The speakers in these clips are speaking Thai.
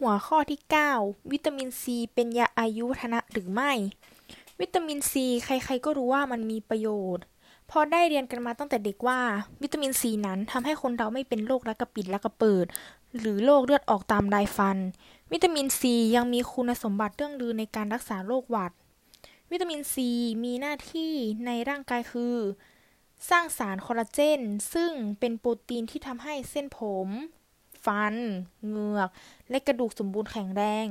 หัวข้อที่ 9 วิตามินซีเป็นยาอายุวัฒนะหรือไม่ วิตามินซีใครๆก็รู้ว่ามันมีประโยชน์ พอได้เรียนกันมาตั้งแต่เด็กว่า วิตามินซีนั้นทำให้คนเราไม่เป็นโรคระกระปิดระกระเปิด หรือโรคเลือดออกตามลายฟัน วิตามินซียังมีคุณสมบัติเรื่องลือในการรักษาโรคหวัด วิตามินซีมีหน้าที่ในร่างกายคือ สร้างสารคอลลาเจน ซึ่งเป็นโปรตีนที่ทำให้เส้นผม ฟัน เหงือก และกระดูกสมบูรณ์แข็งแรง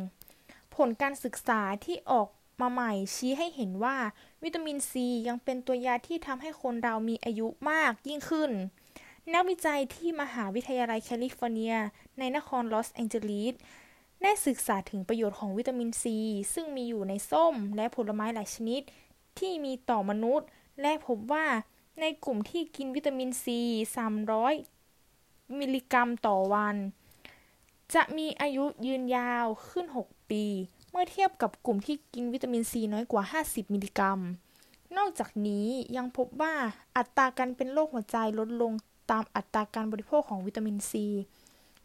ผลการศึกษาที่ออกมาใหม่ชี้ให้เห็นว่า วิตามินซียังเป็นตัวยาที่ทำให้คนเรามีอายุมากยิ่งขึ้น นักวิจัยที่มหาวิทยาลัยแคลิฟอร์เนีย ในนครลอสแองเจลิสได้ศึกษาถึงประโยชน์ของวิตามินซี ซึ่งมีอยู่ในส้มและผลไม้หลายชนิด ที่มีต่อมนุษย์ และพบว่าในกลุ่มที่กินวิตามินซี300 มิลลิกรัมต่อวัน จะมีอายุยืนยาวขึ้น 6 ปี เมื่อเทียบกับกลุ่มที่กินวิตามินซีน้อยกว่า 50 มิลลิกรัม นอกจากนี้ยังพบว่าอัตราการเป็นโรคหัวใจลดลงตามอัตราการบริโภคของวิตามินซี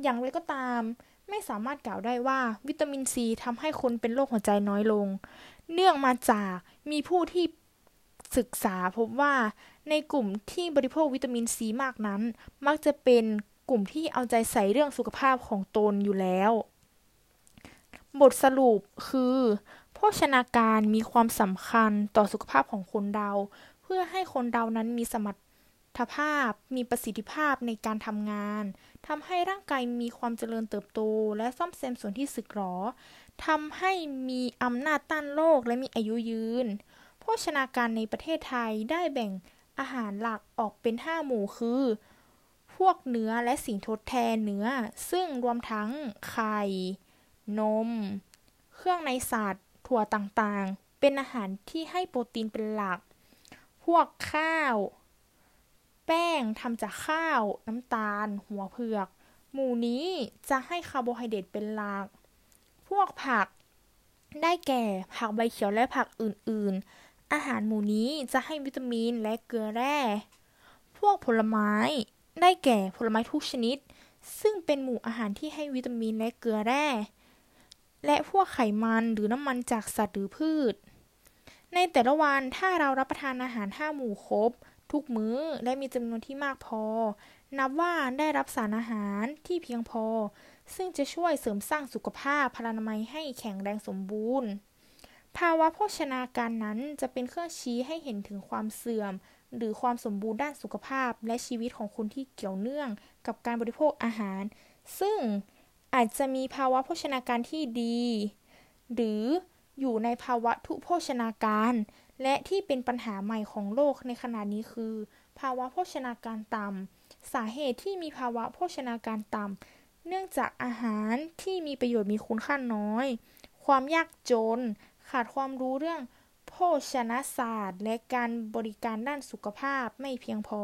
อย่างไรก็ตามไม่สามารถกล่าวได้ว่าวิตามินซีทำให้คนเป็นโรคหัวใจน้อยลง เนื่องมาจากมีผู้ที่ศึกษาพบว่าในกลุ่มที่บริโภควิตามินซีมากนั้น มักจะเป็น กลุ่มที่เอาใจใส่เรื่องสุขภาพของตนอยู่แล้ว บทสรุปคือ โภชนาการมีความสำคัญต่อสุขภาพของคนเรา เพื่อให้คนเรานั้นมีสมรรถภาพ มีประสิทธิภาพในการทำงานทำให้ร่างกายมีความเจริญเติบโต และซ่อมแซมส่วนที่สึกหรอทำให้มีอำนาจต้านโรคและมีอายุยืน โภชนาการในประเทศไทยได้แบ่งอาหารหลักออกเป็น 5 หมู่คือ พวกเนื้อและสิ่งทดแทนเนื้อ ซึ่งรวมทั้งไข่ นม เครื่องในสัตว์ ถั่วต่างๆ เป็นอาหารที่ให้โปรตีนเป็นหลัก พวกข้าว แป้งทำจากข้าว น้ำตาล หัวเผือก หมู่นี้จะให้คาร์โบไฮเดรตเป็นหลัก พวกผักได้แก่ผักใบเขียวและผักอื่นๆ อาหารหมู่นี้จะให้วิตามินและเกลือแร่ พวกผลไม้ ได้แก่ผลไม้ทุกชนิด ซึ่งเป็นหมู่อาหารที่ให้วิตามินและเกลือแร่ และพวกไขมันหรือน้ำมันจากสัตว์หรือพืช ในแต่ละวันถ้าเรารับประทานอาหารห้าหมู่ครบ ทุกมื้อและมีจำนวนที่มากพอ นับว่าได้รับสารอาหารที่เพียงพอ ซึ่งจะช่วยเสริมสร้างสุขภาพพลานามัยให้แข็งแรงสมบูรณ์ ภาวะโภชนาการนั้นจะเป็นเครื่องชี้ให้เห็นถึงความเสื่อม หรือความสมบูรณ์ด้านสุขภาพ และชีวิตของคนที่เกี่ยวเนื่องกับการบริโภคอาหาร ซึ่งอาจจะมีภาวะโภชนาการที่ดี หรืออยู่ในภาวะทุโภชนาการ และที่เป็นปัญหาใหม่ของโลกในขณะนี้คือ ภาวะโภชนาการต่ำสาเหตุที่มีภาวะโภชนาการต่ำเนื่องจากอาหารที่มีประโยชน์มีคุณค่าน้อย ความยากจน ขาดความรู้เรื่อง ภชนศาสตร์ และการบริการด้านสุขภาพไม่เพียงพอ